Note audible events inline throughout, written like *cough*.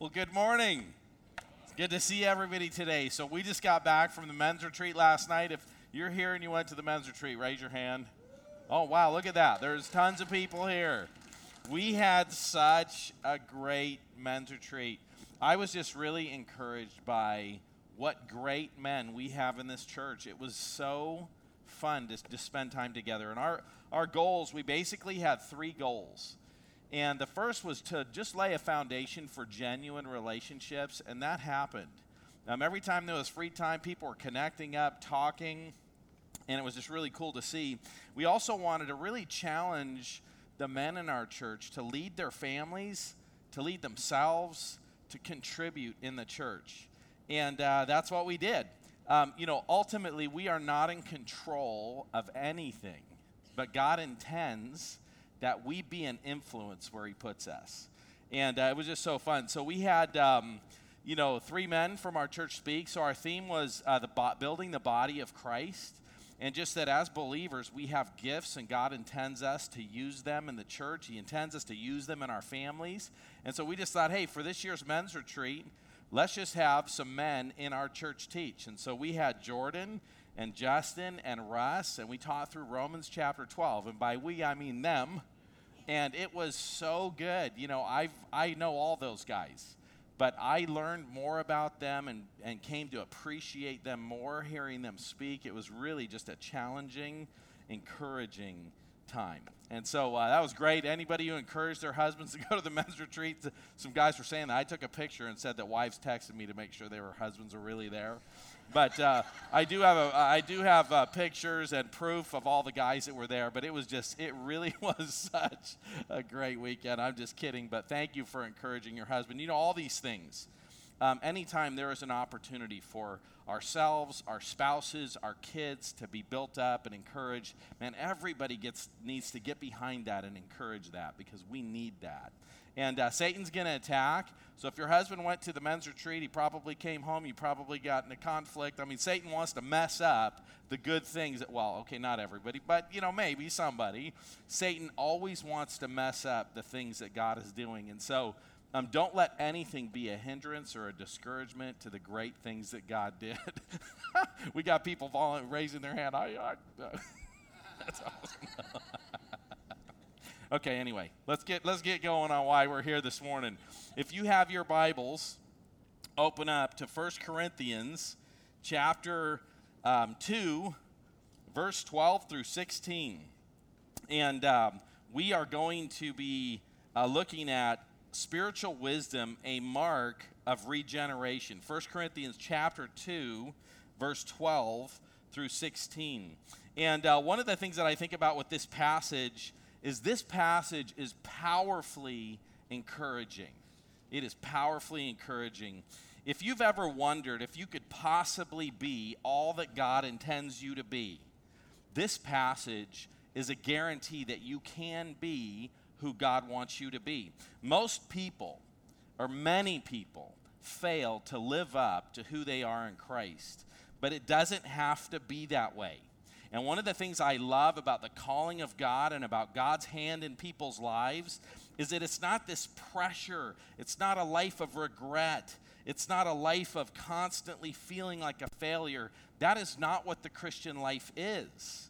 Well, good morning. It's good to see everybody today. So, we just got back from the men's retreat last night. If you're here and you went to the men's retreat, raise your hand. Oh, wow, look at that. There's tons of people here. We had such a great men's retreat. I was just really encouraged by what great men we have in this church. It was so fun to, to spend time together. And our, our goals, we basically had three goals. And the first was to just lay a foundation for genuine relationships, and that happened. Um, every time there was free time, people were connecting up, talking, and it was just really cool to see. We also wanted to really challenge the men in our church to lead their families, to lead themselves, to contribute in the church. And uh, that's what we did. Um, you know, ultimately, we are not in control of anything, but God intends that we be an influence where He puts us. And uh, it was just so fun. So we had, um, you know, three men from our church speak. So our theme was uh, the bo- building the body of Christ. And just that as believers, we have gifts, and God intends us to use them in the church. He intends us to use them in our families. And so we just thought, hey, for this year's men's retreat, let's just have some men in our church teach. And so we had Jordan and Justin and Russ, and we taught through Romans chapter 12. And by we, I mean them. And it was so good. You know, i I know all those guys, but I learned more about them and, and came to appreciate them more hearing them speak. It was really just a challenging, encouraging time. And so uh, that was great. Anybody who encouraged their husbands *laughs* to go to the men's retreat, some guys were saying that. I took a picture and said that wives texted me to make sure their husbands were really there. But uh, *laughs* I do have a, I do have uh, pictures and proof of all the guys that were there. But it was just, it really *laughs* was such a great weekend. I'm just kidding. But thank you for encouraging your husband. You know, all these things. Um, anytime there is an opportunity for ourselves, our spouses, our kids to be built up and encouraged, man, everybody gets needs to get behind that and encourage that because we need that. And uh, Satan's going to attack. So if your husband went to the men's retreat, he probably came home, you probably got in a conflict. I mean, Satan wants to mess up the good things that, well, okay, not everybody, but, you know, maybe somebody. Satan always wants to mess up the things that God is doing. And so um, don't let anything be a hindrance or a discouragement to the great things that God did. *laughs* we got people raising their hand. I, I, *laughs* that's awesome. *laughs* okay, anyway, let's get let's get going on why we're here this morning. If you have your Bibles, open up to 1 Corinthians chapter um, 2, verse 12 through 16. And um, we are going to be uh, looking at spiritual wisdom a mark of regeneration. 1 Corinthians chapter 2, verse 12 through 16. And uh, one of the things that I think about with this passage is this passage is powerfully encouraging. It is powerfully encouraging. If you've ever wondered if you could possibly be all that God intends you to be, this passage is a guarantee that you can be who God wants you to be. Most people, or many people, fail to live up to who they are in Christ, but it doesn't have to be that way. And one of the things I love about the calling of God and about God's hand in people's lives is that it's not this pressure, it's not a life of regret, it's not a life of constantly feeling like a failure. That is not what the Christian life is.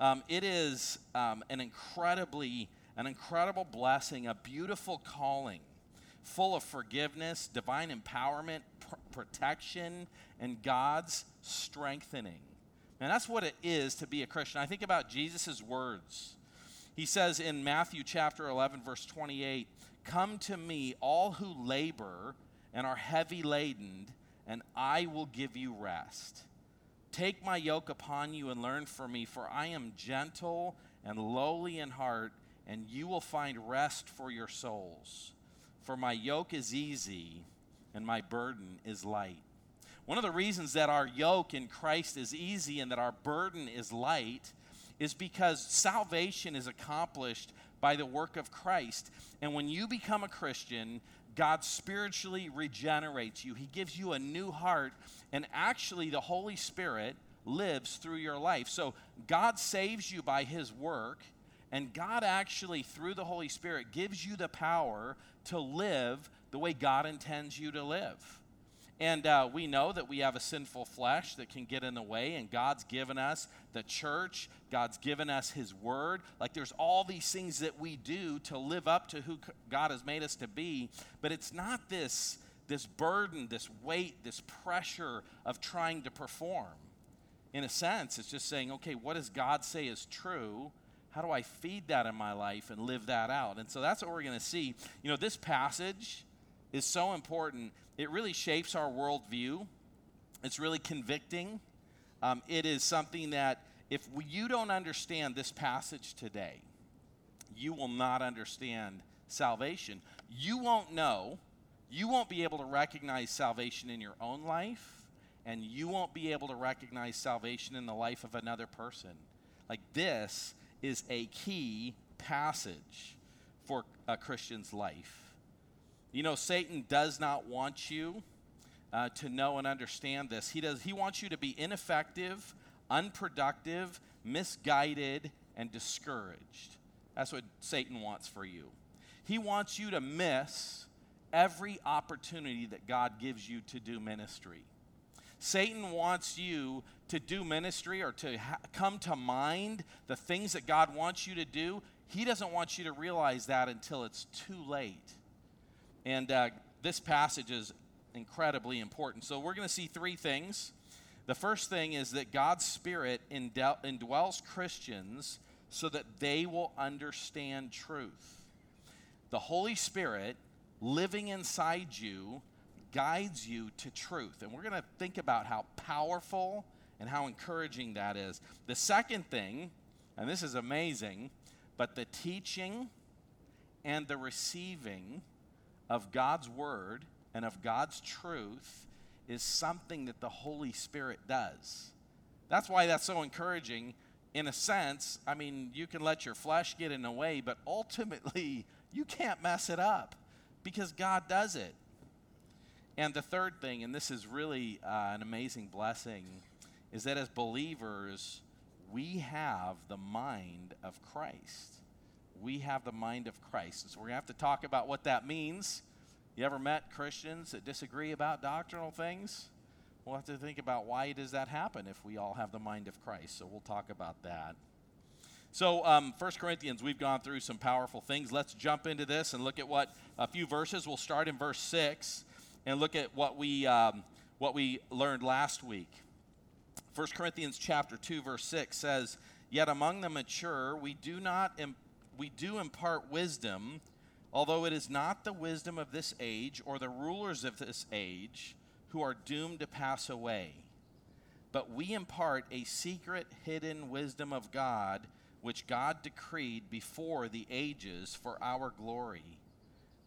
Um, it is um, an incredibly an incredible blessing, a beautiful calling full of forgiveness, divine empowerment, pr- protection, and God's strengthening. And that's what it is to be a Christian. I think about Jesus' words. He says in Matthew chapter 11, verse 28, Come to me, all who labor and are heavy laden, and I will give you rest. Take my yoke upon you and learn from me, for I am gentle and lowly in heart and you will find rest for your souls. For my yoke is easy and my burden is light. One of the reasons that our yoke in Christ is easy and that our burden is light is because salvation is accomplished by the work of Christ. And when you become a Christian, God spiritually regenerates you. He gives you a new heart, and actually, the Holy Spirit lives through your life. So, God saves you by His work and God actually, through the Holy Spirit, gives you the power to live the way God intends you to live. And uh, we know that we have a sinful flesh that can get in the way, and God's given us the church, God's given us His Word. Like there's all these things that we do to live up to who God has made us to be, but it's not this, this burden, this weight, this pressure of trying to perform. In a sense, it's just saying, okay, what does God say is true? How do I feed that in my life and live that out? And so that's what we're going to see. You know, this passage is so important it really shapes our worldview. It's really convicting. Um, it is something that if you don't understand this passage today, you will not understand salvation. You won't know, you won't be able to recognize salvation in your own life, and you won't be able to recognize salvation in the life of another person. Like, this is a key passage for a Christian's life. You know, Satan does not want you uh, to know and understand this. He, does, he wants you to be ineffective, unproductive, misguided, and discouraged. That's what Satan wants for you. He wants you to miss every opportunity that God gives you to do ministry. Satan wants you to do ministry or to ha- come to mind the things that God wants you to do. He doesn't want you to realize that until it's too late. And uh, this passage is incredibly important. So we're going to see three things. The first thing is that God's Spirit indwells Christians so that they will understand truth. The Holy Spirit living inside you guides you to truth. And we're going to think about how powerful and how encouraging that is. The second thing, and this is amazing, but the teaching and the receiving of God's word and of God's truth is something that the Holy Spirit does. That's why that's so encouraging. In a sense, I mean, you can let your flesh get in the way, but ultimately, *laughs* you can't mess it up because God does it. And the third thing, and this is really uh, an amazing blessing, is that as believers, we have the mind of Christ we have the mind of Christ. so we're going to have to talk about what that means. You ever met Christians that disagree about doctrinal things? We'll have to think about why does that happen if we all have the mind of Christ. So we'll talk about that. So, um, 1 Corinthians, we've gone through some powerful things. Let's jump into this and look at what a few verses. We'll start in verse 6 and look at what we, um, what we learned last week. 1 Corinthians chapter 2, verse 6 says, Yet among the mature, we do not we do impart wisdom, although it is not the wisdom of this age or the rulers of this age who are doomed to pass away. But we impart a secret, hidden wisdom of God, which God decreed before the ages for our glory.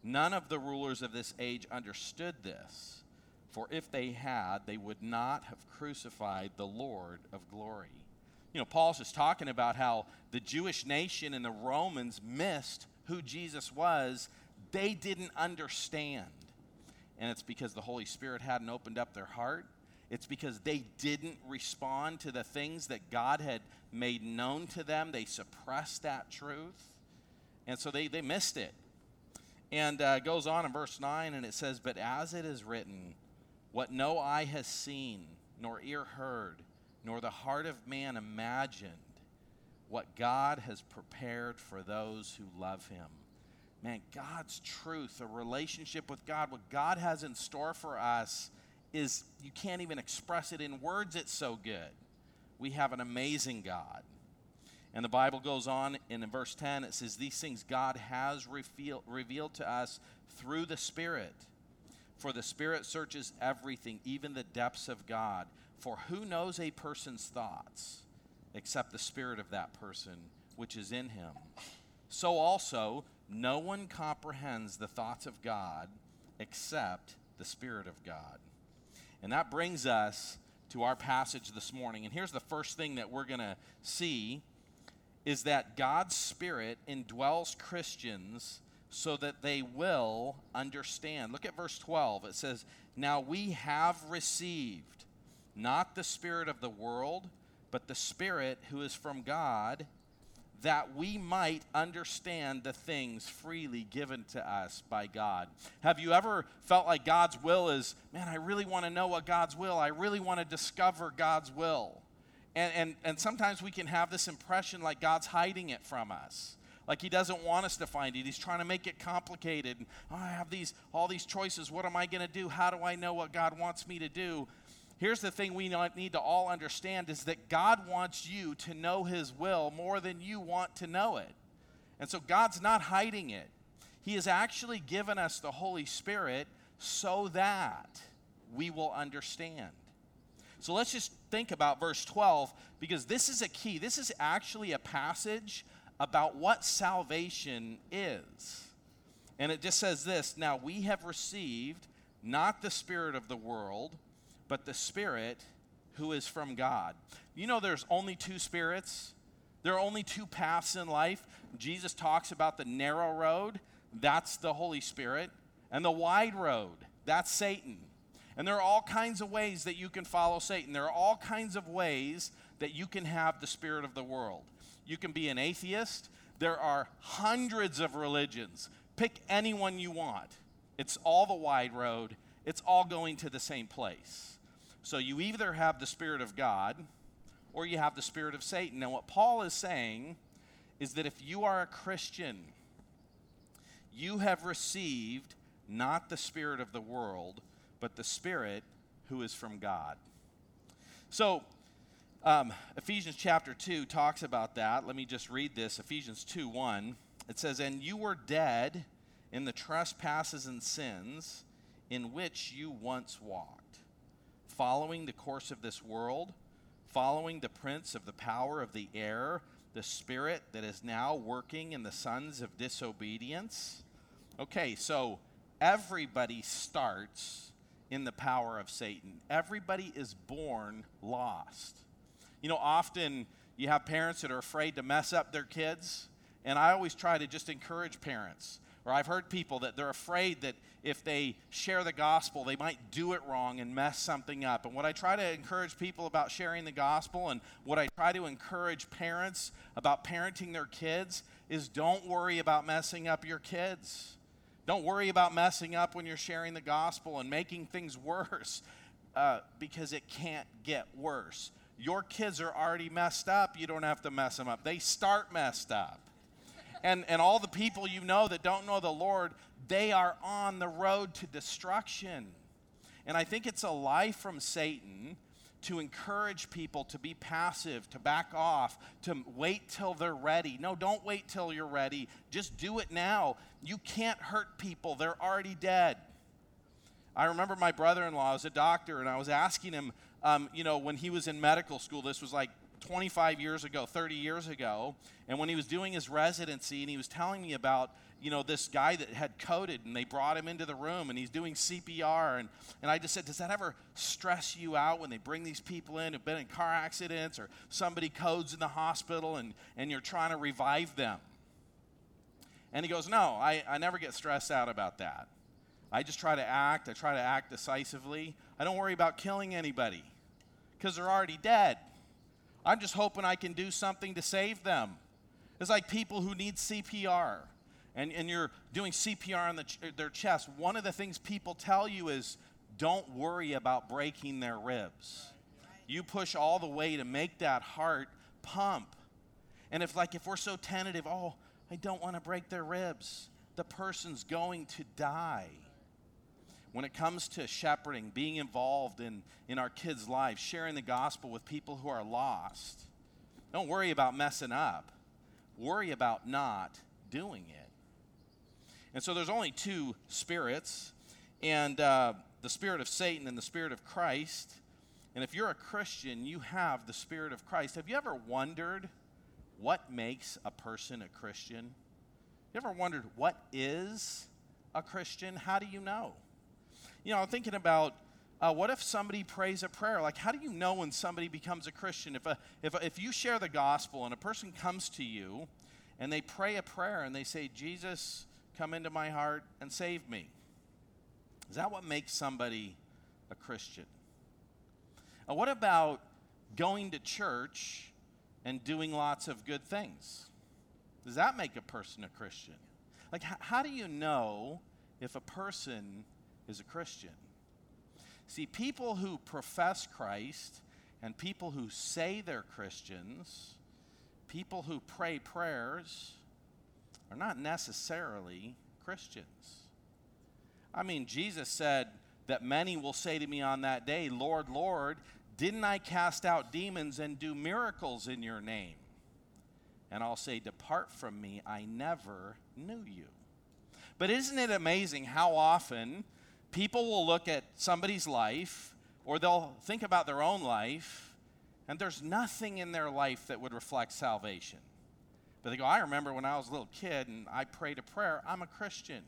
None of the rulers of this age understood this, for if they had, they would not have crucified the Lord of glory you know, Paul's just talking about how the Jewish nation and the Romans missed who Jesus was. They didn't understand. And it's because the Holy Spirit hadn't opened up their heart. It's because they didn't respond to the things that God had made known to them. They suppressed that truth. And so they, they missed it. And uh, goes on in verse 9, and it says, But as it is written, what no eye has seen, nor ear heard, nor the heart of man imagined what God has prepared for those who love him. Man, God's truth, a relationship with God, what God has in store for us is you can't even express it in words, it's so good. We have an amazing God. And the Bible goes on in verse 10, it says, These things God has revealed, revealed to us through the Spirit. For the Spirit searches everything, even the depths of God. For who knows a person's thoughts except the spirit of that person which is in him? So also, no one comprehends the thoughts of God except the Spirit of God. And that brings us to our passage this morning. And here's the first thing that we're going to see is that God's Spirit indwells Christians so that they will understand. Look at verse 12. It says, Now we have received not the Spirit of the world, but the Spirit who is from God, that we might understand the things freely given to us by God. Have you ever felt like God's will is, man, I really want to know what God's will, I really want to discover God's will. And, and, and sometimes we can have this impression like God's hiding it from us. Like he doesn't want us to find it. He's trying to make it complicated. Oh, I have these all these choices. What am I going to do? How do I know what God wants me to do? Here's the thing we need to all understand is that God wants you to know his will more than you want to know it. And so God's not hiding it. He has actually given us the Holy Spirit so that we will understand. So let's just think about verse 12 because this is a key. This is actually a passage about what salvation is. And it just says this Now we have received not the Spirit of the world, but the Spirit who is from God. You know, there's only two spirits, there are only two paths in life. Jesus talks about the narrow road, that's the Holy Spirit, and the wide road, that's Satan. And there are all kinds of ways that you can follow Satan. There are all kinds of ways that you can have the spirit of the world. You can be an atheist. There are hundreds of religions. Pick anyone you want. It's all the wide road, it's all going to the same place. So you either have the Spirit of God or you have the Spirit of Satan. Now, what Paul is saying is that if you are a Christian, you have received not the Spirit of the world but the Spirit who is from God. So, um, Ephesians chapter 2 talks about that. Let me just read this Ephesians 2 1. It says, And you were dead in the trespasses and sins in which you once walked, following the course of this world, following the prince of the power of the air, the spirit that is now working in the sons of disobedience. Okay, so everybody starts in the power of Satan. Everybody is born lost. You know, often you have parents that are afraid to mess up their kids, and I always try to just encourage parents. Or I've heard people that they're afraid that if they share the gospel, they might do it wrong and mess something up. And what I try to encourage people about sharing the gospel and what I try to encourage parents about parenting their kids is don't worry about messing up your kids. Don't worry about messing up when you're sharing the gospel and making things *laughs* worse uh, because it can't get worse. Your kids are already messed up. You don't have to mess them up. They start messed up. And, and all the people you know that don't know the Lord, they are on the road to destruction. And I think it's a lie from Satan to encourage people to be passive, to back off, to wait till they're ready. No, don't wait till you're ready. Just do it now. You can't hurt people, they're already dead. I remember my brother in law was a doctor, and I was asking him, um, you know, when he was in medical school, this was like 25 years ago, 30 years ago, and when he was doing his residency, and he was telling me about you know, this guy that had coded and they brought him into the room and he's doing CPR. And, and I just said, Does that ever stress you out when they bring these people in who've been in car accidents or somebody codes in the hospital and, and you're trying to revive them? And he goes, No, I, I never get stressed out about that. I just try to act. I try to act decisively. I don't worry about killing anybody because they're already dead. I'm just hoping I can do something to save them. It's like people who need CPR and, and you're doing CPR on the ch- their chest, one of the things people tell you is don't worry about breaking their ribs. You push all the way to make that heart pump. And if, like, if we're so tentative, oh, I don't want to break their ribs, the person's going to die. When it comes to shepherding, being involved in, in our kids' lives, sharing the gospel with people who are lost, don't worry about messing up. Worry about not doing it. And so there's only two spirits, and uh, the spirit of Satan and the spirit of Christ. And if you're a Christian, you have the spirit of Christ. Have you ever wondered what makes a person a Christian? You ever wondered what is a Christian? How do you know? You know, I'm thinking about uh, what if somebody prays a prayer? Like, how do you know when somebody becomes a Christian? If, a, if, a, if you share the gospel and a person comes to you and they pray a prayer and they say, Jesus, come into my heart and save me. Is that what makes somebody a Christian? Now, what about going to church and doing lots of good things? Does that make a person a Christian? Like, h- how do you know if a person is a Christian? See, people who profess Christ and people who say they're Christians, people who pray prayers, are not necessarily Christians. I mean, Jesus said that many will say to me on that day, Lord, Lord, didn't I cast out demons and do miracles in your name? And I'll say, Depart from me, I never knew you. But isn't it amazing how often people will look at somebody's life or they'll think about their own life and there's nothing in their life that would reflect salvation? But they go, I remember when I was a little kid and I prayed a prayer, I'm a Christian.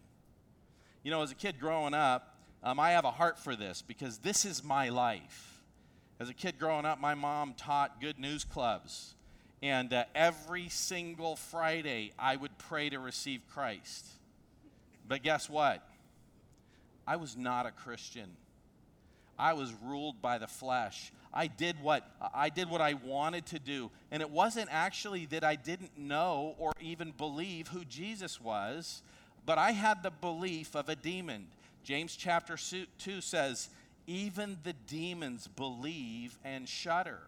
You know, as a kid growing up, um, I have a heart for this because this is my life. As a kid growing up, my mom taught good news clubs. And uh, every single Friday, I would pray to receive Christ. But guess what? I was not a Christian. I was ruled by the flesh. I did what I did what I wanted to do. And it wasn't actually that I didn't know or even believe who Jesus was, but I had the belief of a demon. James chapter 2 says, even the demons believe and shudder.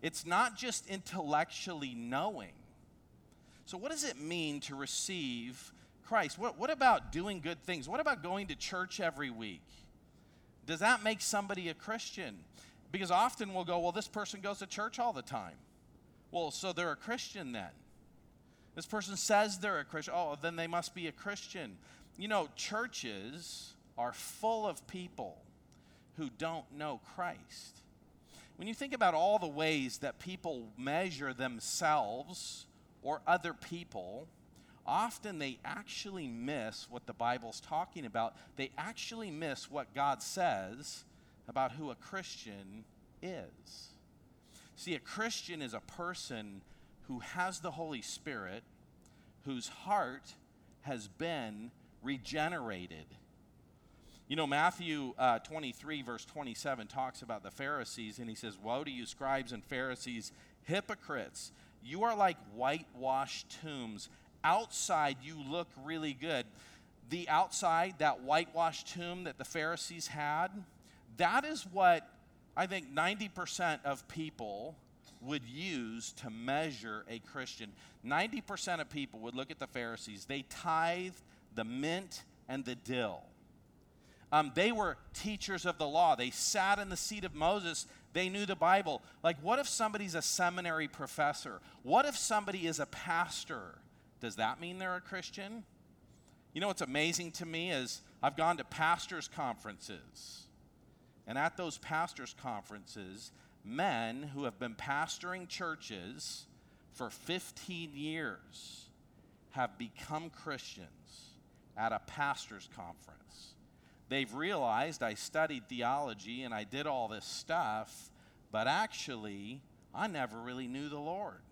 It's not just intellectually knowing. So, what does it mean to receive Christ? What, what about doing good things? What about going to church every week? Does that make somebody a Christian? Because often we'll go, well, this person goes to church all the time. Well, so they're a Christian then. This person says they're a Christian. Oh, then they must be a Christian. You know, churches are full of people who don't know Christ. When you think about all the ways that people measure themselves or other people, often they actually miss what the Bible's talking about. They actually miss what God says about who a Christian is. See, a Christian is a person who has the Holy Spirit, whose heart has been regenerated you know, Matthew uh, 23, verse 27, talks about the Pharisees, and he says, Woe to you, scribes and Pharisees, hypocrites! You are like whitewashed tombs. Outside, you look really good. The outside, that whitewashed tomb that the Pharisees had, that is what I think 90% of people would use to measure a Christian. 90% of people would look at the Pharisees. They tithed the mint and the dill. Um, they were teachers of the law. They sat in the seat of Moses. They knew the Bible. Like, what if somebody's a seminary professor? What if somebody is a pastor? Does that mean they're a Christian? You know what's amazing to me is I've gone to pastors' conferences. And at those pastors' conferences, men who have been pastoring churches for 15 years have become Christians at a pastor's conference. They've realized I studied theology and I did all this stuff, but actually, I never really knew the Lord.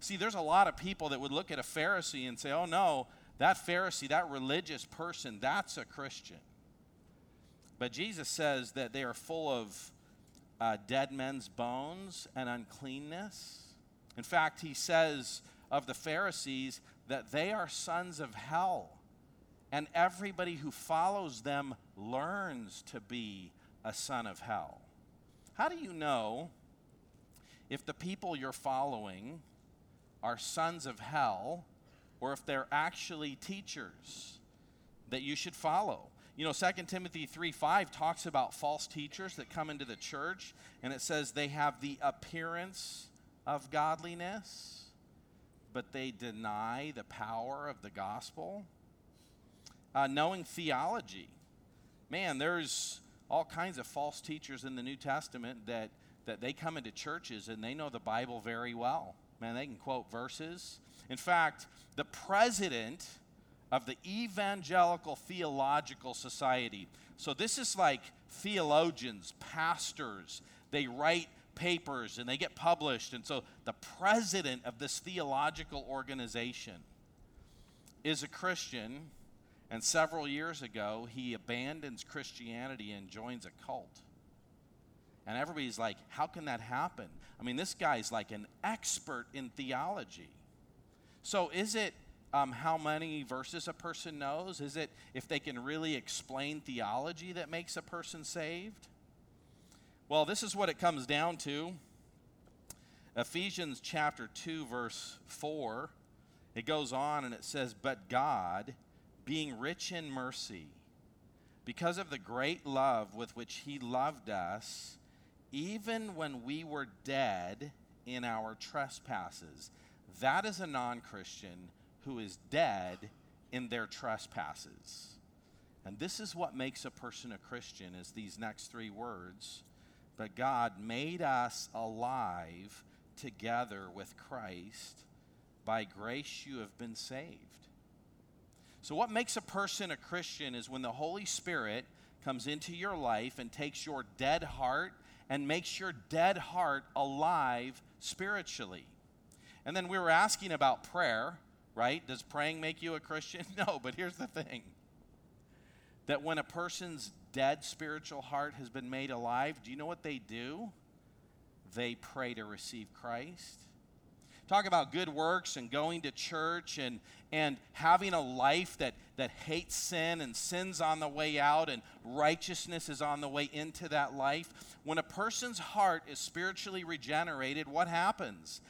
See, there's a lot of people that would look at a Pharisee and say, oh no, that Pharisee, that religious person, that's a Christian. But Jesus says that they are full of uh, dead men's bones and uncleanness. In fact, he says of the Pharisees that they are sons of hell and everybody who follows them learns to be a son of hell. How do you know if the people you're following are sons of hell or if they're actually teachers that you should follow? You know, 2 Timothy 3 5 talks about false teachers that come into the church, and it says they have the appearance of godliness, but they deny the power of the gospel uh, knowing theology. Man, there's all kinds of false teachers in the New Testament that, that they come into churches and they know the Bible very well. Man, they can quote verses. In fact, the president of the Evangelical Theological Society, so this is like theologians, pastors, they write papers and they get published. And so the president of this theological organization is a Christian and several years ago, he abandons Christianity and joins a cult. And everybody's like, how can that happen? I mean, this guy's like an expert in theology. So, is it um, how many verses a person knows? Is it if they can really explain theology that makes a person saved? Well, this is what it comes down to. Ephesians chapter 2, verse 4, it goes on and it says, But God, being rich in mercy, because of the great love with which He loved us, even when we were dead in our trespasses. That is a non Christian who is dead in their trespasses. And this is what makes a person a Christian is these next three words. But God made us alive together with Christ. By grace you have been saved. So, what makes a person a Christian is when the Holy Spirit comes into your life and takes your dead heart and makes your dead heart alive spiritually. And then we were asking about prayer, right? Does praying make you a Christian? *laughs* No, but here's the thing that when a person's dead spiritual heart has been made alive, do you know what they do? They pray to receive Christ. Talk about good works and going to church and, and having a life that, that hates sin and sin's on the way out and righteousness is on the way into that life. When a person's heart is spiritually regenerated, what happens?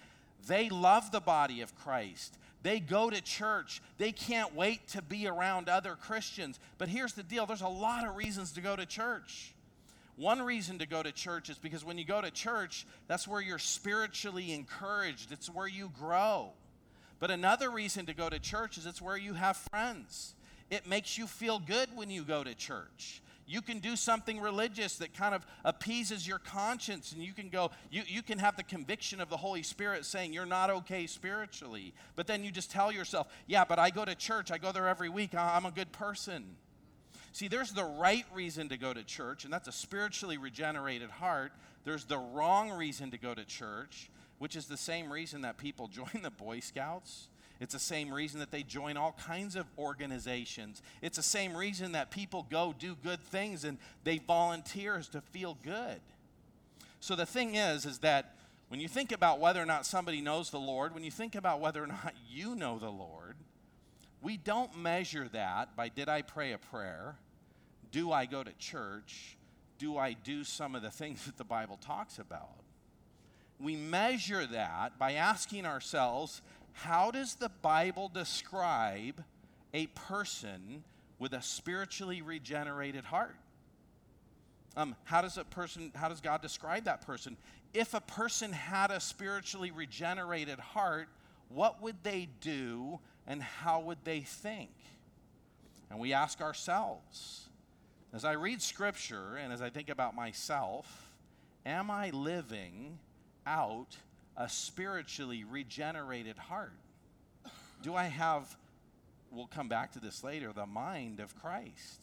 They love the body of Christ. They go to church. They can't wait to be around other Christians. But here's the deal there's a lot of reasons to go to church. One reason to go to church is because when you go to church, that's where you're spiritually encouraged, it's where you grow. But another reason to go to church is it's where you have friends. It makes you feel good when you go to church. You can do something religious that kind of appeases your conscience, and you can go, you, you can have the conviction of the Holy Spirit saying you're not okay spiritually. But then you just tell yourself, yeah, but I go to church, I go there every week, I'm a good person. See, there's the right reason to go to church, and that's a spiritually regenerated heart. There's the wrong reason to go to church, which is the same reason that people *laughs* join the Boy Scouts it's the same reason that they join all kinds of organizations. It's the same reason that people go do good things and they volunteer to feel good. So the thing is, is that when you think about whether or not somebody knows the Lord, when you think about whether or *laughs* not you know the Lord, we don't measure that by did I pray a prayer? Do I go to church? Do I do some of the things *laughs* that the Bible talks about? We measure that by asking ourselves, how does the Bible describe a person with a spiritually regenerated heart? Um, how does a person, how does God describe that person? If a person had a spiritually regenerated heart, what would they do and how would they think? And we ask ourselves, as I read scripture and as I think about myself, am I living out a spiritually regenerated heart? Do I have, we'll come back to this later, the mind of Christ?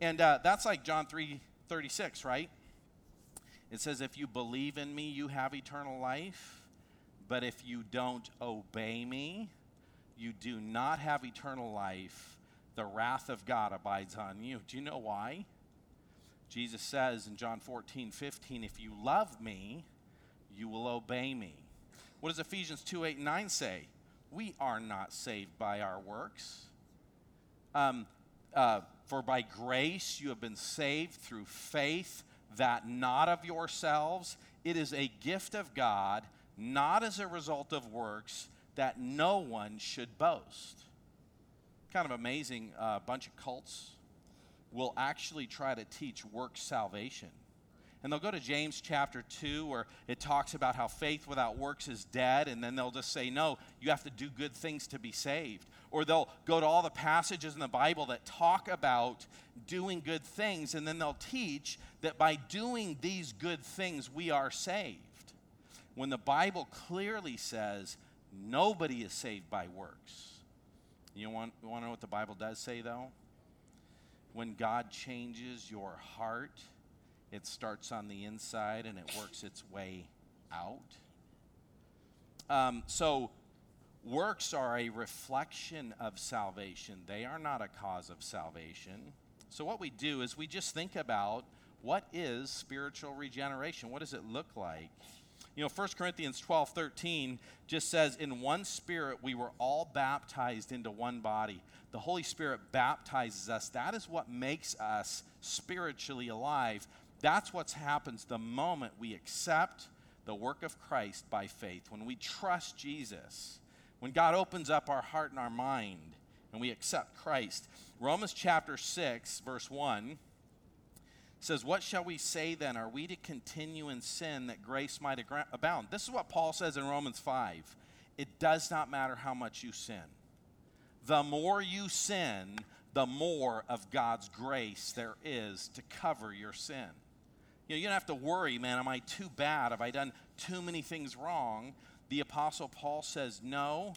And uh, that's like John 3 36, right? It says, If you believe in me, you have eternal life. But if you don't obey me, you do not have eternal life. The wrath of God abides on you. Do you know why? Jesus says in John 14, 15, If you love me, you will obey me. What does Ephesians 2 8 and 9 say? We are not saved by our works. Um, uh, for by grace you have been saved through faith, that not of yourselves. It is a gift of God, not as a result of works, that no one should boast. Kind of amazing uh, bunch of cults will actually try to teach work salvation. And they'll go to James chapter 2, where it talks about how faith without works is dead. And then they'll just say, no, you have to do good things to be saved. Or they'll go to all the passages in the Bible that talk about doing good things. And then they'll teach that by doing these good things, we are saved. When the Bible clearly says nobody is saved by works. You want, you want to know what the Bible does say, though? When God changes your heart, it starts on the inside and it works its way out. Um, so, works are a reflection of salvation, they are not a cause of salvation. So, what we do is we just think about what is spiritual regeneration? What does it look like? You know, 1 Corinthians 12 13 just says, In one spirit we were all baptized into one body. The Holy Spirit baptizes us. That is what makes us spiritually alive. That's what happens the moment we accept the work of Christ by faith. When we trust Jesus, when God opens up our heart and our mind, and we accept Christ. Romans chapter 6, verse 1 says, What shall we say then? Are we to continue in sin that grace might abound? This is what Paul says in Romans 5. It does not matter how much you sin. The more you sin, the more of God's grace there is to cover your sin. You know, you don't have to worry, man, am I too bad? Have I done too many things wrong? The Apostle Paul says, No.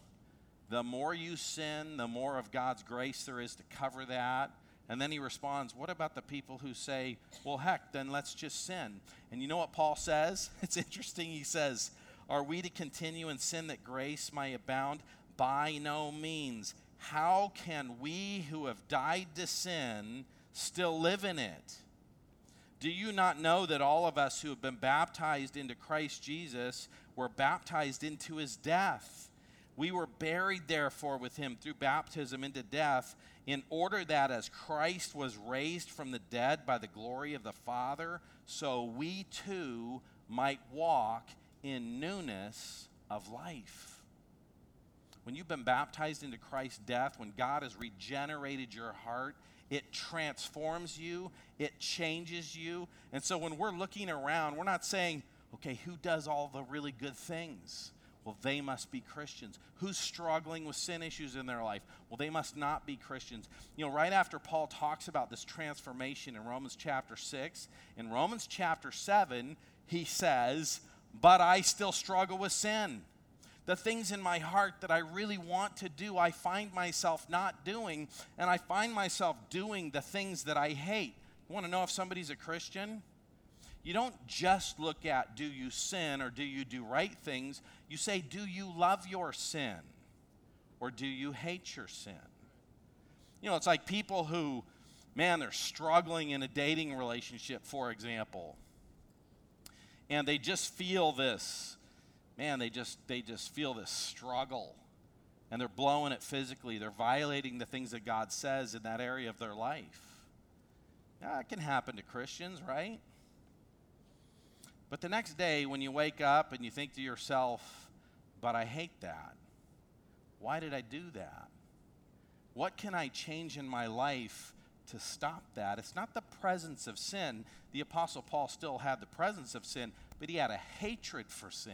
The more you sin, the more of God's grace there is to cover that. And then he responds, What about the people who say, Well, heck, then let's just sin? And you know what Paul says? *laughs* It's interesting. He says, Are we to continue in sin that grace may abound? By no means. How can we who have died to sin still live in it? Do you not know that all of us who have been baptized into Christ Jesus were baptized into his death? We were buried, therefore, with him through baptism into death, in order that as Christ was raised from the dead by the glory of the Father, so we too might walk in newness of life. When you've been baptized into Christ's death, when God has regenerated your heart, it transforms you, it changes you. And so when we're looking around, we're not saying, okay, who does all the really good things? Well, they must be Christians. Who's struggling with sin issues in their life? Well, they must not be Christians. You know, right after Paul talks about this transformation in Romans chapter 6, in Romans chapter 7, he says, But I still struggle with sin. The things in my heart that I really want to do, I find myself not doing, and I find myself doing the things that I hate. You want to know if somebody's a Christian? You don't just look at do you sin or do you do right things. You say, do you love your sin or do you hate your sin? You know, it's like people who, man, they're struggling in a dating relationship, for example, and they just feel this, man, they just they just feel this struggle. And they're blowing it physically. They're violating the things that God says in that area of their life. That can happen to Christians, right? But the next day, when you wake up and you think to yourself, but I hate that. Why did I do that? What can I change in my life to stop that? It's not the presence of sin. The Apostle Paul still had the presence of sin, but he had a hatred for sin.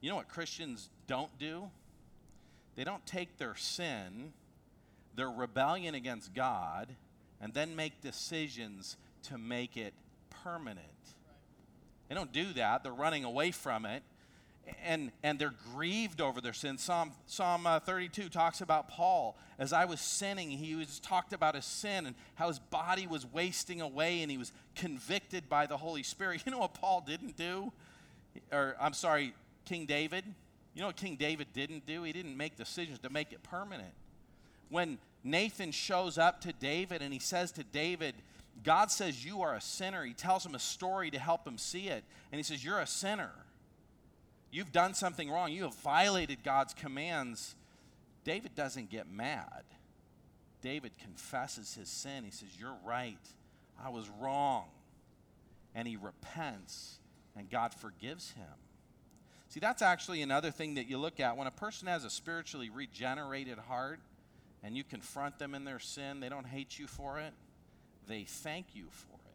You know what Christians don't do? They don't take their sin, their rebellion against God, and then make decisions to make it permanent. They don't do that. They're running away from it. And, and they're grieved over their sin. Psalm, Psalm uh, 32 talks about Paul. As I was sinning, he was talked about his sin and how his body was wasting away and he was convicted by the Holy Spirit. *laughs* You know what Paul didn't do? Or, I'm sorry, King David? You know what King David didn't do? He didn't make decisions to make it permanent. When Nathan shows up to David and he says to David, God says you are a sinner. He tells him a story to help him see it. And he says, You're a sinner. You've done something wrong. You have violated God's commands. David doesn't get mad. David confesses his sin. He says, You're right. I was wrong. And he repents, and God forgives him. See, that's actually another thing that you look at. When a person has a spiritually regenerated heart and you confront them in their sin, they don't hate you for it they thank you for it.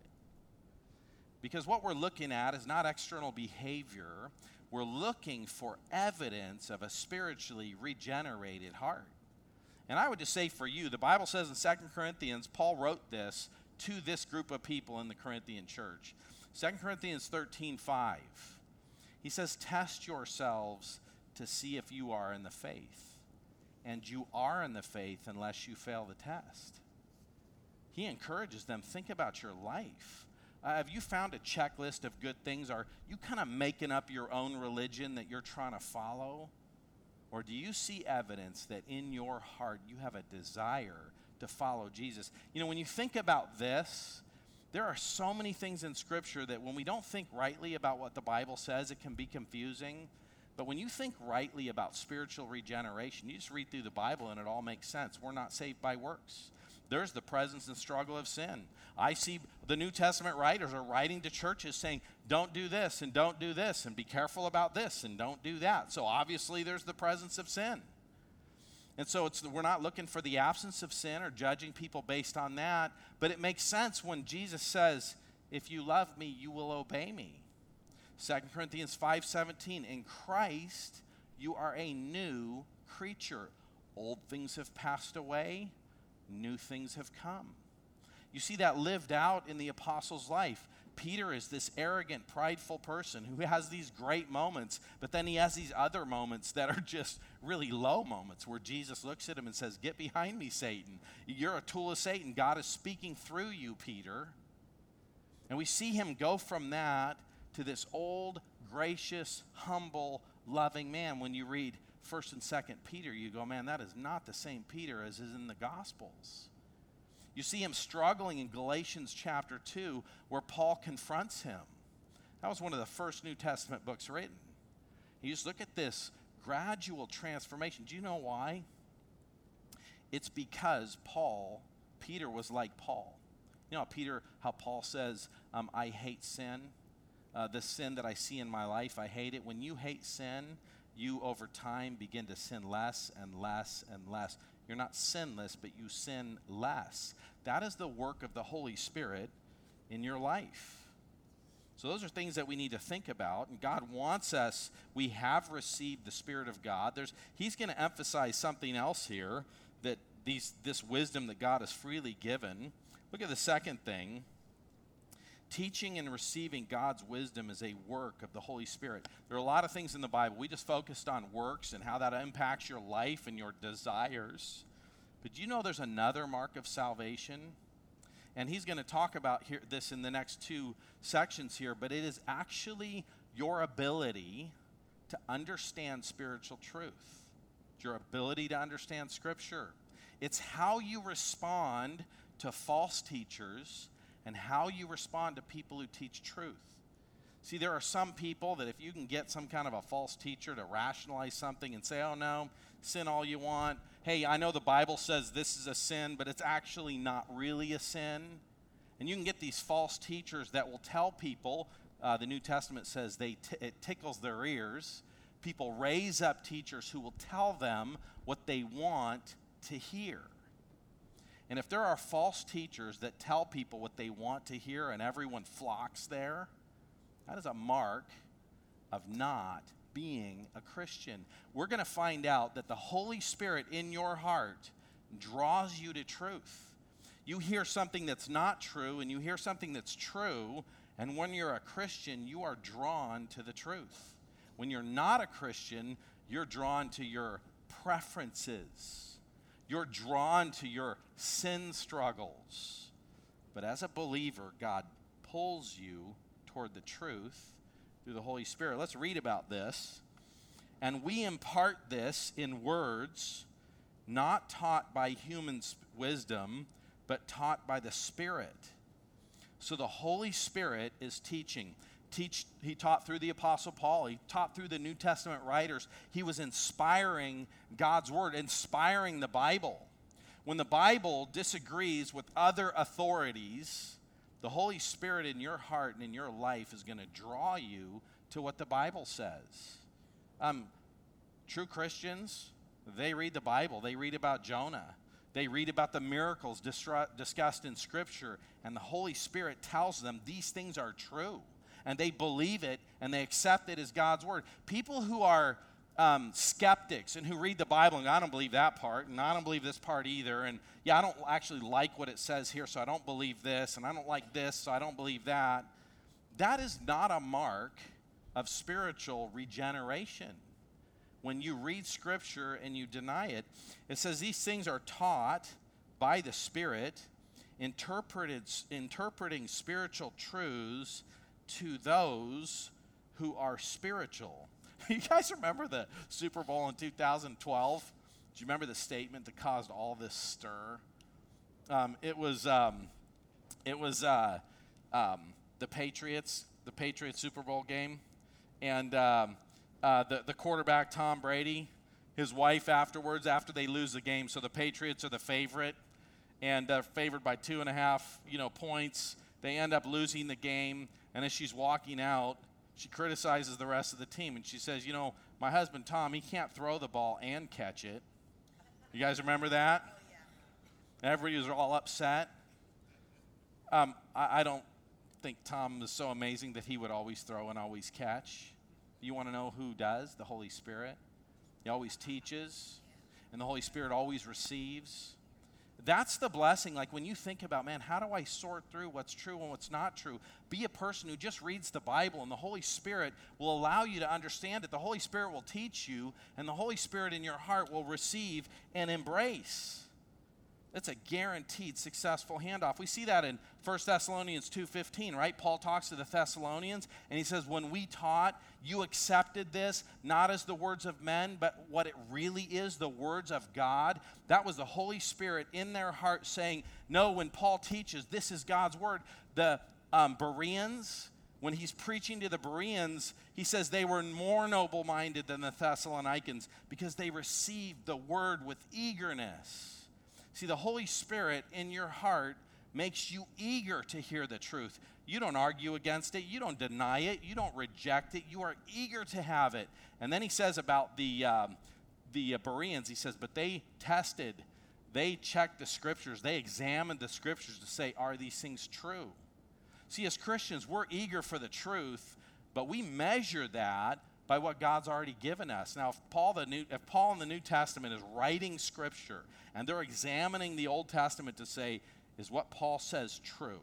Because what we're looking at is not external behavior, we're looking for evidence of a spiritually regenerated heart. And I would just say for you, the Bible says in 2 Corinthians, Paul wrote this to this group of people in the Corinthian church. 2 Corinthians 13 5. He says, Test yourselves to see if you are in the faith. And you are in the faith unless you fail the test he encourages them think about your life. Uh, have you found a checklist of good things? Are you kind of making up your own religion that you're trying to follow? Or do you see evidence that in your heart you have a desire to follow Jesus? You know, when you think about this, there are so many things in Scripture that when we don't think rightly about what the Bible says, it can be confusing. But when you think rightly about spiritual regeneration, you just read through the Bible and it all makes sense. We're not saved by works. There's the presence and struggle of sin. I see the New Testament writers are writing to churches saying, don't do this and don't do this and be careful about this and don't do that. So obviously there's the presence of sin. And so it's, we're not looking for the absence of sin or judging people based on that, but it makes sense when Jesus says, if you love me, you will obey me. 2 Corinthians 5:17 in Christ you are a new creature. Old things have passed away, new things have come. You see that lived out in the apostles' life. Peter is this arrogant, prideful person who has these great moments, but then he has these other moments that are just really low moments where Jesus looks at him and says, Get behind me, Satan. You're a tool of Satan. God is speaking through you, Peter. And we see him go from that to this old, gracious, humble, loving man. When you read 1st and 2nd Peter, you go, Man, that is not the same Peter as is in the Gospels. You see him struggling in Galatians chapter 2, where Paul confronts him. That was one of the first New Testament books written. You just look at this gradual transformation. Do you know why? It's because Paul, Peter was like Paul. You know, Peter, how Paul says, um, I hate sin. Uh, the sin that I see in my life, I hate it. When you hate sin, you over time begin to sin less and less and less. You're not sinless, but you sin less. That is the work of the Holy Spirit in your life. So, those are things that we need to think about. And God wants us, we have received the Spirit of God. There's, he's going to emphasize something else here that these, this wisdom that God has freely given. Look at the second thing. Teaching and receiving God's wisdom is a work of the Holy Spirit. There are a lot of things in the Bible. We just focused on works and how that impacts your life and your desires. But you know there's another mark of salvation? And he's going to talk about here, this in the next two sections here, but it is actually your ability to understand spiritual truth. Your ability to understand Scripture. It's how you respond to false teachers and how you respond to people who teach truth. See, there are some people that if you can get some kind of a false teacher to rationalize something and say, oh no, sin all you want. Hey, I know the Bible says this is a sin, but it's actually not really a sin. And you can get these false teachers that will tell people, uh, the New Testament says they t- it tickles their ears. People raise up teachers who will tell them what they want to hear. And if there are false teachers that tell people what they want to hear and everyone flocks there, that is a mark of not being a Christian. We're going to find out that the Holy Spirit in your heart draws you to truth. You hear something that's not true, and you hear something that's true, and when you're a Christian, you are drawn to the truth. When you're not a Christian, you're drawn to your preferences. You're drawn to your sin struggles. But as a believer, God pulls you toward the truth through the Holy Spirit. Let's read about this. And we impart this in words not taught by human wisdom, but taught by the Spirit. So the Holy Spirit is teaching. Teach, he taught through the Apostle Paul, he taught through the New Testament writers. He was inspiring God's Word, inspiring the Bible. When the Bible disagrees with other authorities, the Holy Spirit in your heart and in your life is going to draw you to what the Bible says. Um, true Christians, they read the Bible, they read about Jonah. They read about the miracles discussed in Scripture, and the Holy Spirit tells them these things are true. And they believe it and they accept it as God's Word. People who are um, skeptics and who read the Bible and I don't believe that part and I don't believe this part either. And yeah, I don't actually like what it says here, so I don't believe this. And I don't like this, so I don't believe that. That is not a mark of spiritual regeneration. When you read Scripture and you deny it, it says these things are taught by the Spirit, interpreted, interpreting spiritual truths to those who are spiritual. *laughs* you guys remember the Super Bowl in 2012? Do you remember the statement that caused all this stir? Um, it was, um, it was uh, um, the Patriots, the Patriots Super Bowl game, and um, uh, the the quarterback Tom Brady, his wife afterwards after they lose the game. So the Patriots are the favorite, and uh, favored by two and a half, you know, points. They end up losing the game, and as she's walking out, she criticizes the rest of the team, and she says, "You know, my husband Tom, he can't throw the ball and catch it." You guys remember that? Oh, yeah. Everybody was all upset. Um, I, I don't think Tom is so amazing that he would always throw and always catch. You want to know who does? The Holy Spirit. He always teaches, and the Holy Spirit always receives. That's the blessing. Like when you think about, man, how do I sort through what's true and what's not true? Be a person who just reads the Bible, and the Holy Spirit will allow you to understand it. The Holy Spirit will teach you, and the Holy Spirit in your heart will receive and embrace. That's a guaranteed successful handoff. We see that in 1 Thessalonians 2:15, right? Paul talks to the Thessalonians and he says, "When we taught, you accepted this not as the words of men, but what it really is, the words of God." That was the Holy Spirit in their heart saying, "No, when Paul teaches, this is God's word." The um, Bereans, when he's preaching to the Bereans, he says they were more noble minded than the Thessalonians because they received the word with eagerness. See, the Holy Spirit in your heart makes you eager to hear the truth. You don't argue against it, you don't deny it, you don't reject it, you are eager to have it. And then he says about the, um, the Bereans, he says, but they tested, they checked the scriptures, they examined the scriptures to say, are these things true? See, as Christians, we're eager for the truth, but we measure that by what God's already given us. Now, if Paul, the New, if Paul in the New Testament is writing Scripture and they're examining the Old Testament to say, is what Paul says true?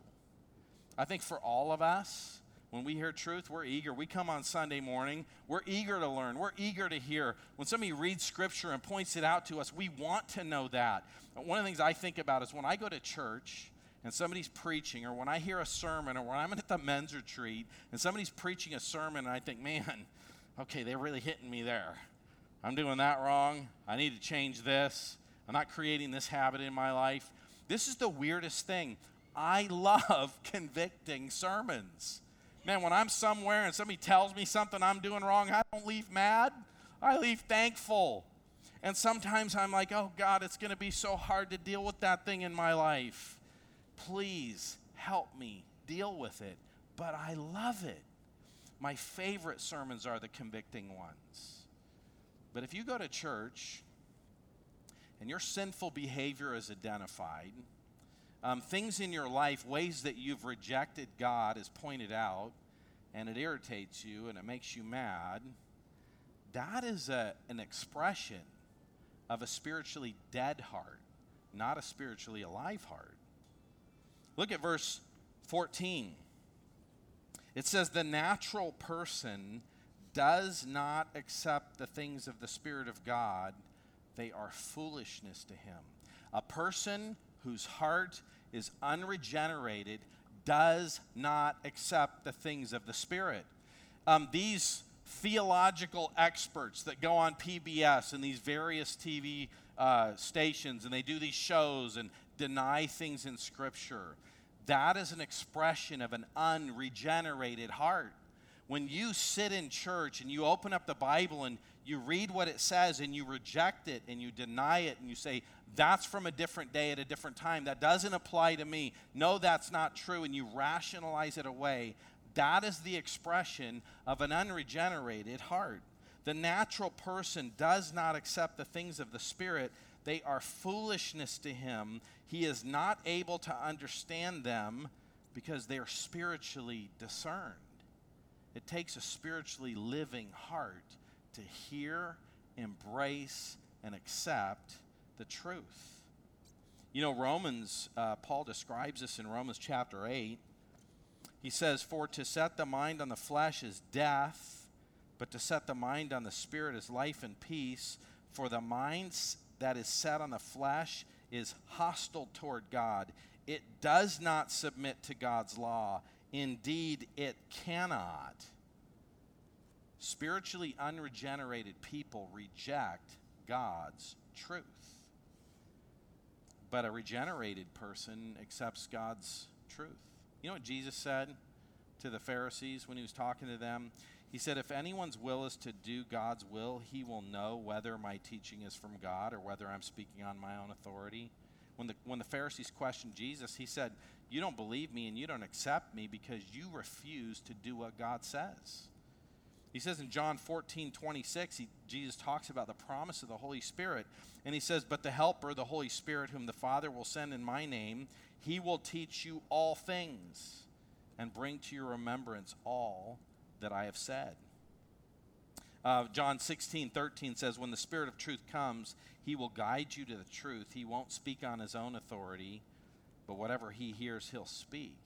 I think for all of us, when we hear truth, we're eager. We come on Sunday morning, we're eager to learn, we're eager to hear. When somebody reads Scripture and points it out to us, we want to know that. One of the things I think about is when I go to church, and somebody's preaching, or when I hear a sermon, or when I'm at the men's retreat and somebody's preaching a sermon, and I think, man, okay, they're really hitting me there. I'm doing that wrong. I need to change this. I'm not creating this habit in my life. This is the weirdest thing. I *laughs* love convicting sermons. Man, when I'm somewhere and somebody tells me something I'm doing wrong, I don't leave mad. I leave thankful. And sometimes I'm like, oh God, it's going to be so hard to deal with that thing in my life. Please help me deal with it. But I love it. My favorite sermons are the convicting ones. But if you go to church and your sinful behavior is identified, um, things in your life, ways that you've rejected God is pointed out, and it irritates you and it makes you mad, that is a, an expression of a spiritually dead heart, not a spiritually alive heart. Look at verse 14. It says, The natural person does not accept the things of the Spirit of God, they are foolishness to him. A person whose heart is unregenerated does not accept the things of the Spirit. Um, these theological experts that go on PBS and these various TV uh, stations and they do these shows and deny things in Scripture that is an expression of an unregenerated heart. When you sit in church and you open up the Bible and you read what it says and you reject it and you deny it and you say, that's from a different day at a different time. That doesn't apply to me. No, that's not true. And you rationalize it away. That is the expression of an unregenerated heart. The natural person does not accept the things of the Spirit, they are foolishness to him. He is not able to understand them because they are spiritually discerned. It takes a spiritually living heart to hear, embrace, and accept the truth. You know, Romans, uh, Paul describes this in Romans chapter 8. He says, For to set the mind on the flesh is death, but to set the mind on the spirit is life and peace. For the mind that is set on the flesh is hostile toward God. It does not submit to God's law. Indeed, it cannot. Spiritually unregenerated people reject God's truth. But a regenerated person accepts God's truth. You know what Jesus said to the Pharisees when he was talking to them? He said, If anyone's will is to do God's will, he will know whether my teaching is from God or whether I'm speaking on my own authority. When the, when the Pharisees questioned Jesus, he said, You don't believe me and you don't accept me because you refuse to do what God says. He says in John 14, 26, he, Jesus talks about the promise of the Holy Spirit. And he says, But the Helper, the Holy Spirit, whom the Father will send in my name, he will teach you all things and bring to your remembrance all that I have said. Uh, John 16, 13 says, When the Spirit of truth comes, he will guide you to the truth. He won't speak on his own authority, but whatever he hears, he'll speak.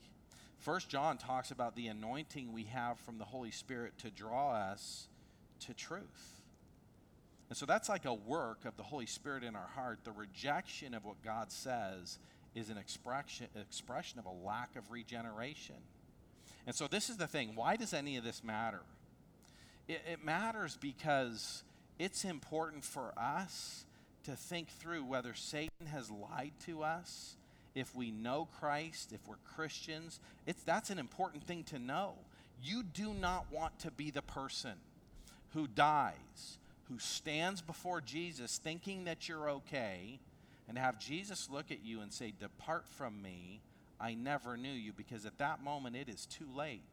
First John talks about the anointing we have from the Holy Spirit to draw us to truth. And so that's like a work of the Holy Spirit in our heart. The rejection of what God says is an expression, expression of a lack of regeneration. And so this is the thing. Why does any of this matter? It, it matters because it's important for us to think through whether Satan has lied to us if we know Christ, if we're Christians, it's, that's an important thing to know. You do not want to be the person who dies, who stands before Jesus thinking that you're okay, and have Jesus look at you and say, Depart from me, I never knew you, because at that moment it is too late.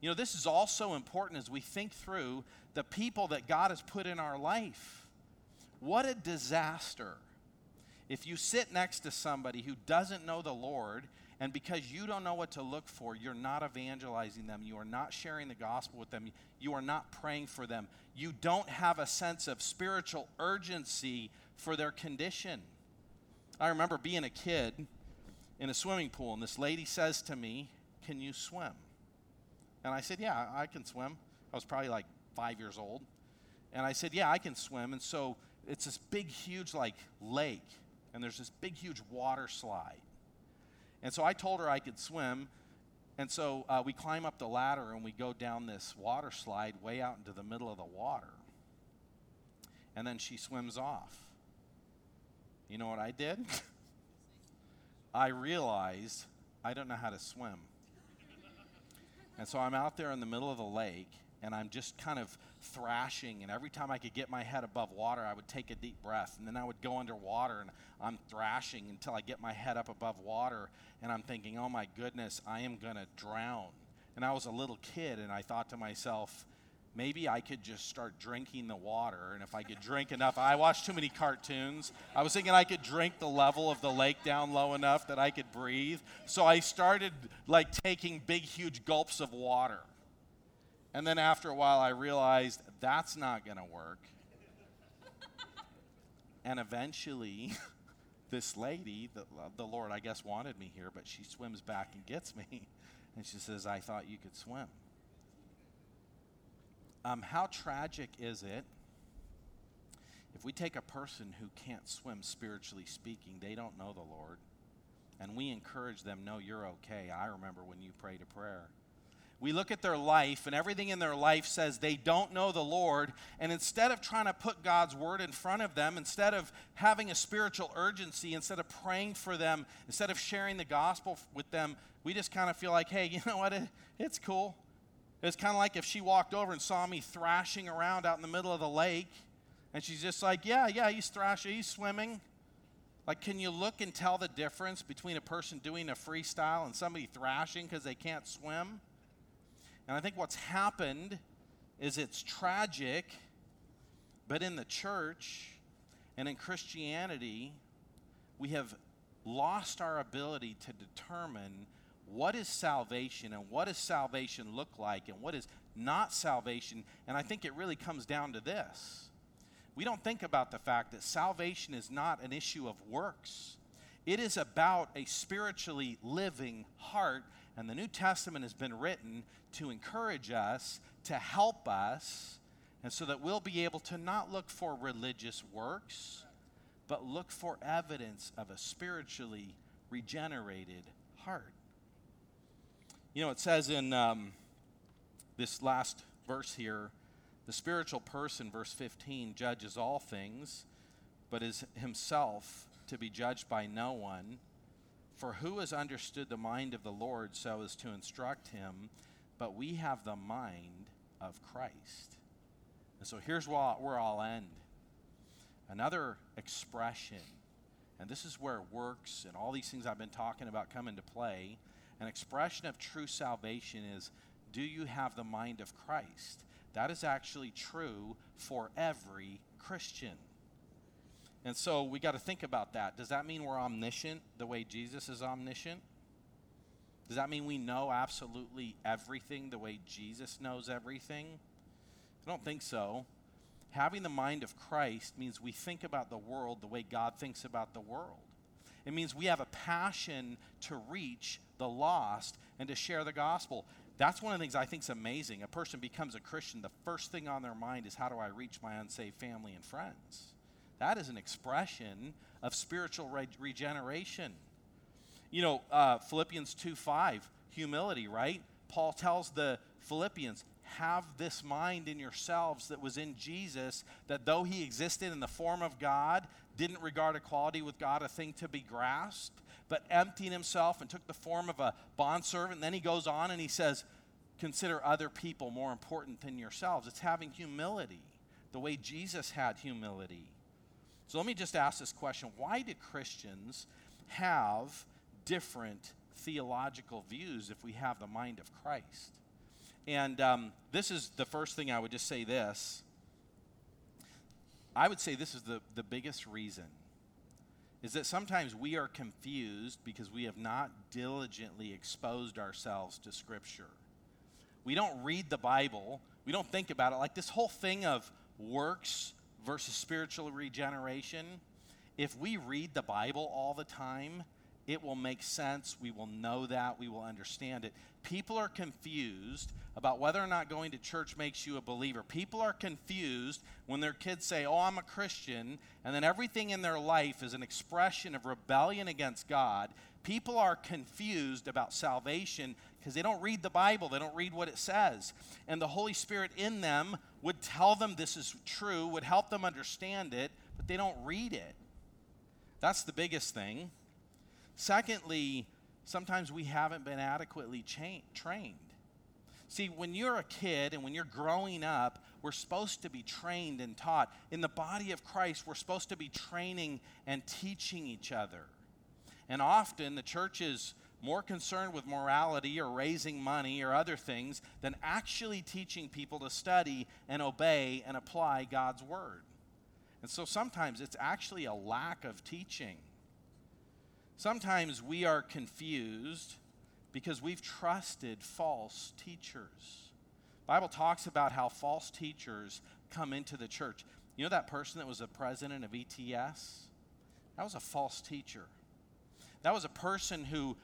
You know, this is also important as we think through the people that God has put in our life. What a disaster if you sit next to somebody who doesn't know the Lord, and because you don't know what to look for, you're not evangelizing them, you are not sharing the gospel with them, you are not praying for them, you don't have a sense of spiritual urgency for their condition. I remember being a kid in a swimming pool, and this lady says to me, Can you swim? And I said, Yeah, I can swim. I was probably like five years old. And I said, Yeah, I can swim. And so it's this big, huge, like, lake and there's this big, huge water slide. And so I told her I could swim. And so uh, we climb up the ladder and we go down this water slide way out into the middle of the water. And then she swims off. You know what I did? *laughs* I realized I don't know how to swim. And so I'm out there in the middle of the lake and I'm just kind of thrashing. And every time I could get my head above water, I would take a deep breath. And then I would go underwater and I'm thrashing until I get my head up above water. And I'm thinking, oh my goodness, I am going to drown. And I was a little kid and I thought to myself, maybe I could just start drinking the water. And if I could drink enough, I watched too many cartoons. I was thinking I could drink the level of the lake down low enough that I could breathe. So I started like taking big, huge gulps of water. And then after a while, I realized that's not going to work. and eventually, *laughs* this lady, the, the Lord, I guess, wanted me here, but she swims back and gets me. And she says, I thought you could swim. Um, how tragic is it if we take a person who can't swim spiritually speaking, they don't know the Lord, and we encourage them, No, you're okay. I remember when you prayed a prayer we look at their life, and everything in their life says they don't know the Lord. And instead of trying to put God's word in front of them, instead of having a spiritual urgency, instead of praying for them, instead of sharing the gospel with them, we just kind of feel like, hey, *laughs* you know what? It, it's cool. It's kind of like if she walked over and saw me thrashing around out in the middle of the lake, and she's just like, yeah, yeah, he's thrashing, he's swimming. Like, can you look and tell the difference between a person doing a freestyle and somebody thrashing because they can't swim? And I think what's happened is it's tragic, but in the church and in Christianity, we have lost our ability to determine what is salvation and what does salvation look like and what is not salvation. And I think it really comes down to this. We don't think about the fact that salvation is not an issue of works. It is about a spiritually living heart and the New Testament has been written to encourage us, to help us, and so that we'll be able to not look for religious works, but look for evidence of a spiritually regenerated heart. You know, it says in um, this last verse here the spiritual person, verse 15, judges all things, but is himself to be judged by no one. For who has understood the mind of the Lord so as to instruct him? But we have the mind of Christ. And so here's where I'll end. Another expression, and this is where works and all these things I've been talking about come into play. An expression of true salvation is do you have the mind of Christ? That is actually true for every Christian. And so we got to think about that. Does that mean we're omniscient the way Jesus is omniscient? Does that mean we know absolutely everything the way Jesus knows everything? I don't think so. Having the mind of Christ means we think about the world the way God thinks about the world. It means we have a passion to reach the lost and to share the gospel. That's one of the things I think is amazing. A person becomes a Christian, the first thing on their mind is how do I reach my unsaved family and friends? That is an expression of spiritual re- regeneration. You know, uh, Philippians 2 5, humility, right? Paul tells the Philippians, have this mind in yourselves that was in Jesus, that though he existed in the form of God, didn't regard equality with God a thing to be grasped, but emptied himself and took the form of a bondservant. And then he goes on and he says, Consider other people more important than yourselves. It's having humility, the way Jesus had humility. So let me just ask this question Why do Christians have different theological views if we have the mind of Christ? And um, this is the first thing I would just say this. I would say this is the, the biggest reason is that sometimes we are confused because we have not diligently exposed ourselves to Scripture. We don't read the Bible, we don't think about it. Like this whole thing of works versus spiritual regeneration, if we read the Bible all the time, it will make sense. We will know that. We will understand it. People are confused about whether or not going to church makes you a believer. People are confused when their kids say, Oh, I'm a Christian, and then everything in their life is an expression of rebellion against God. People are confused about salvation because they don't read the Bible, they don't read what it says. And the Holy Spirit in them would tell them this is true, would help them understand it, but they don't read it. That's the biggest thing. Secondly, sometimes we haven't been adequately cha- trained. See, when you're a kid and when you're growing up, we're supposed to be trained and taught. In the body of Christ, we're supposed to be training and teaching each other. And often the church is more concerned with morality or raising money or other things than actually teaching people to study and obey and apply God's word. And so sometimes it's actually a lack of teaching. Sometimes we are confused because we've trusted false teachers. Bible talks about how false teachers come into the church. You know that person that was a president of ETS? That was a false teacher. That was a person who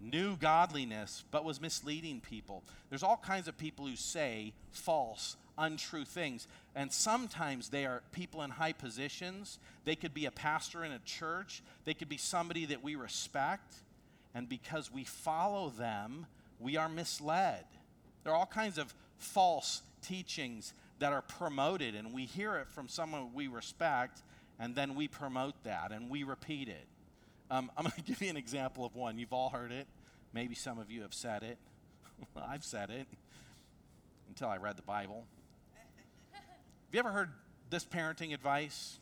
knew godliness but was misleading people. There's all kinds of people who say false untrue things. And sometimes they are people in high positions. They could be a pastor in a church, they could be somebody that we respect. And because we follow them, we are misled. There are all kinds of false teachings that are promoted, and we hear it from someone we respect, and then we promote that and we repeat it. Um, I'm *laughs* going to give you an example of one. You've all heard it. Maybe some of you have said it. *laughs* I've said it until I read the Bible. Have you ever heard this parenting advice?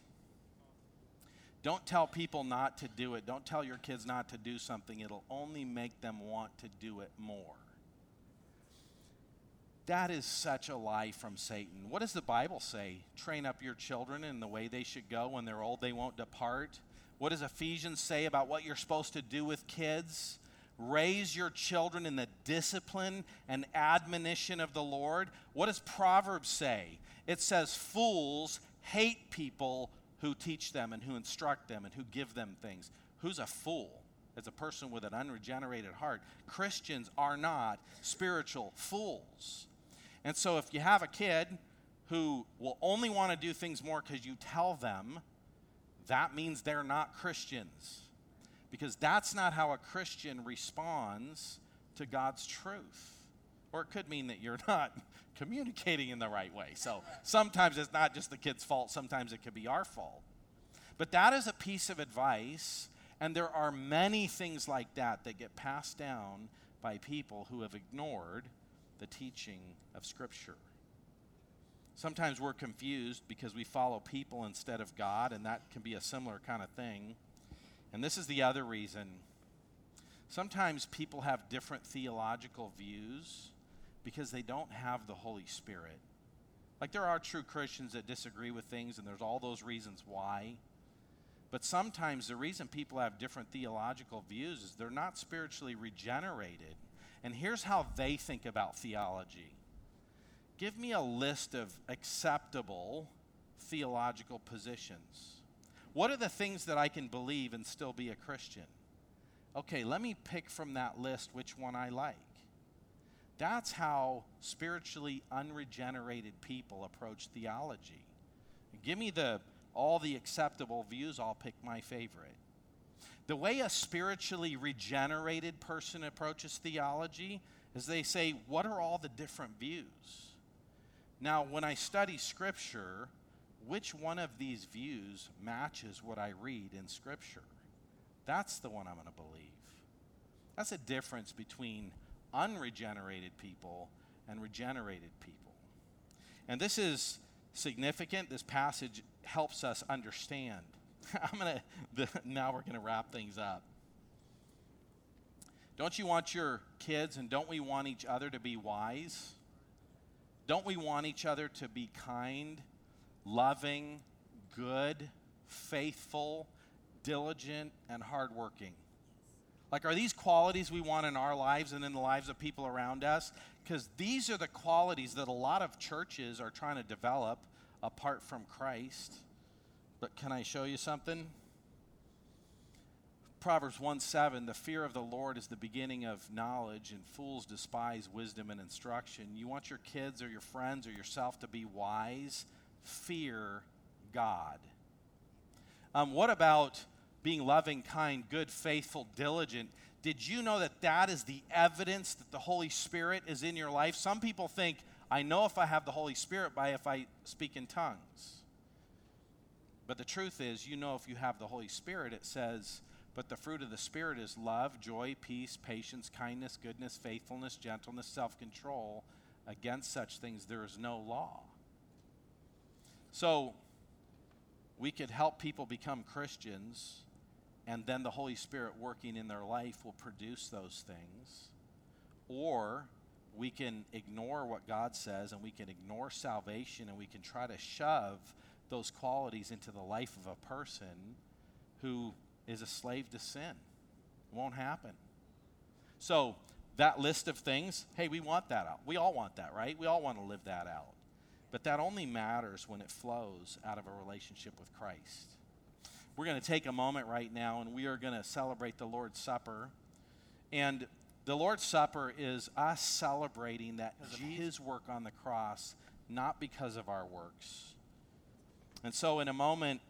Don't tell people not to do it. Don't tell your kids not to do something. It'll only make them want to do it more. That is such a lie from Satan. What does the Bible say? Train up your children in the way they should go. When they're old, they won't depart. What does Ephesians say about what you're supposed to do with kids? Raise your children in the discipline and admonition of the Lord. What does Proverbs say? It says, Fools hate people who teach them and who instruct them and who give them things. Who's a fool? It's a person with an unregenerated heart. Christians are not spiritual fools. And so if you have a kid who will only want to do things more because you tell them, that means they're not Christians. Because that's not how a Christian responds to God's truth. Or it could mean that you're *laughs* not communicating in the right way. So sometimes it's not just the kid's fault, sometimes it could be our fault. But that is a piece of advice, And there are many things like that that get passed down by people who have ignored the teaching of Scripture. Sometimes we're confused because we follow people instead of God, and that can be a similar kind of thing. And this is the other reason. Sometimes people have different theological views because they don't have the Holy Spirit. Like there are true Christians that disagree with things, and there's all those reasons why. But sometimes the reason people have different theological views is they're not spiritually regenerated. And here's how they think about theology give me a list of acceptable theological positions. What are the things that I can believe and still be a Christian? Okay, let me pick from that list which one I like. That's how spiritually unregenerated people approach theology. Give me the all the acceptable views, I'll pick my favorite. The way a spiritually regenerated person approaches theology is they say, What are all the different views? Now, when I study Scripture, which one of these views matches what I read in Scripture? That's the one I'm going to believe. That's a difference between unregenerated people and regenerated people. And this is significant. This passage helps us understand. *laughs* I'm going *laughs* to, now we're going to wrap things up. Don't you want your kids and don't we want each other to be wise? Don't we want each other to be kind, loving, good, faithful, diligent, and hardworking? Like, are these qualities we want in our lives and in the lives of people around us? Because these are the qualities that a lot of churches are trying to develop apart from Christ. But can I show you something? Proverbs 1 7, the fear of the Lord is the beginning of knowledge, and fools despise wisdom and instruction. You want your kids or your friends or yourself to be wise? Fear God. Um, what about being loving, kind, good, faithful, diligent. Did you know that that is the evidence that the Holy Spirit is in your life? Some people think, I know if I have the Holy Spirit by if I speak in tongues. But the truth is, you know if you have the Holy Spirit, it says, but the fruit of the Spirit is love, joy, peace, patience, kindness, goodness, faithfulness, gentleness, self control. Against such things there is no law. So, we could help people become Christians and then the Holy Spirit working in their life will produce those things. Or we can ignore what God says and we can ignore salvation and we can try to shove those qualities into the life of a person who is a slave to sin. It won't happen. So, that list of things, hey, we want that out. We all want that, right? We all want to live that out. But that only matters when it flows out of a relationship with Christ. We're going to take a moment right now and we are going to celebrate the Lord's Supper. And the Lord's Supper is us celebrating that His work on the cross, not because of our works. And so, in a moment,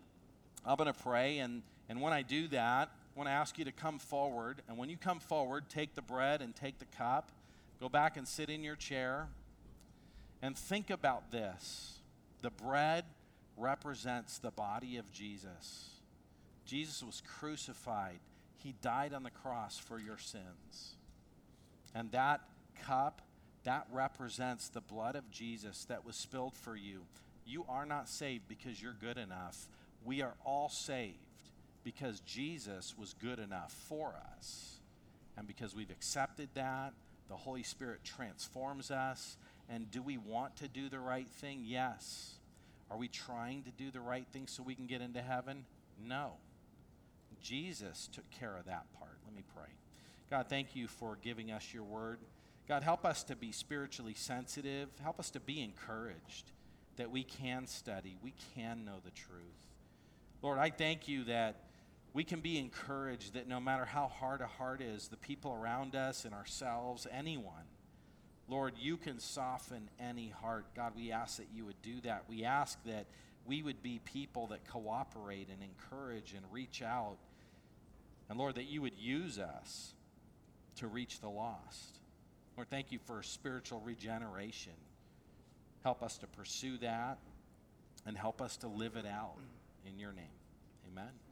I'm going to pray. And, and when I do that, I want to ask you to come forward. And when you come forward, take the bread and take the cup. Go back and sit in your chair. And think about this the bread represents the body of Jesus. Jesus was crucified, he died on the cross for your sins. And that cup, that represents the blood of Jesus that was spilled for you. You are not saved because you're good enough. We are all saved because Jesus was good enough for us. And because we've accepted that, the Holy Spirit transforms us. And do we want to do the right thing? Yes. Are we trying to do the right thing so we can get into heaven? No. Jesus took care of that part. Let me pray. God, thank you for giving us your word. God, help us to be spiritually sensitive. Help us to be encouraged that we can study, we can know the truth. Lord, I thank you that we can be encouraged that no matter how hard a heart is, the people around us and ourselves, anyone, Lord, you can soften any heart. God, we ask that you would do that. We ask that we would be people that cooperate and encourage and reach out and Lord, that you would use us to reach the lost. Lord, thank you for spiritual regeneration. Help us to pursue that and help us to live it out in your name. Amen.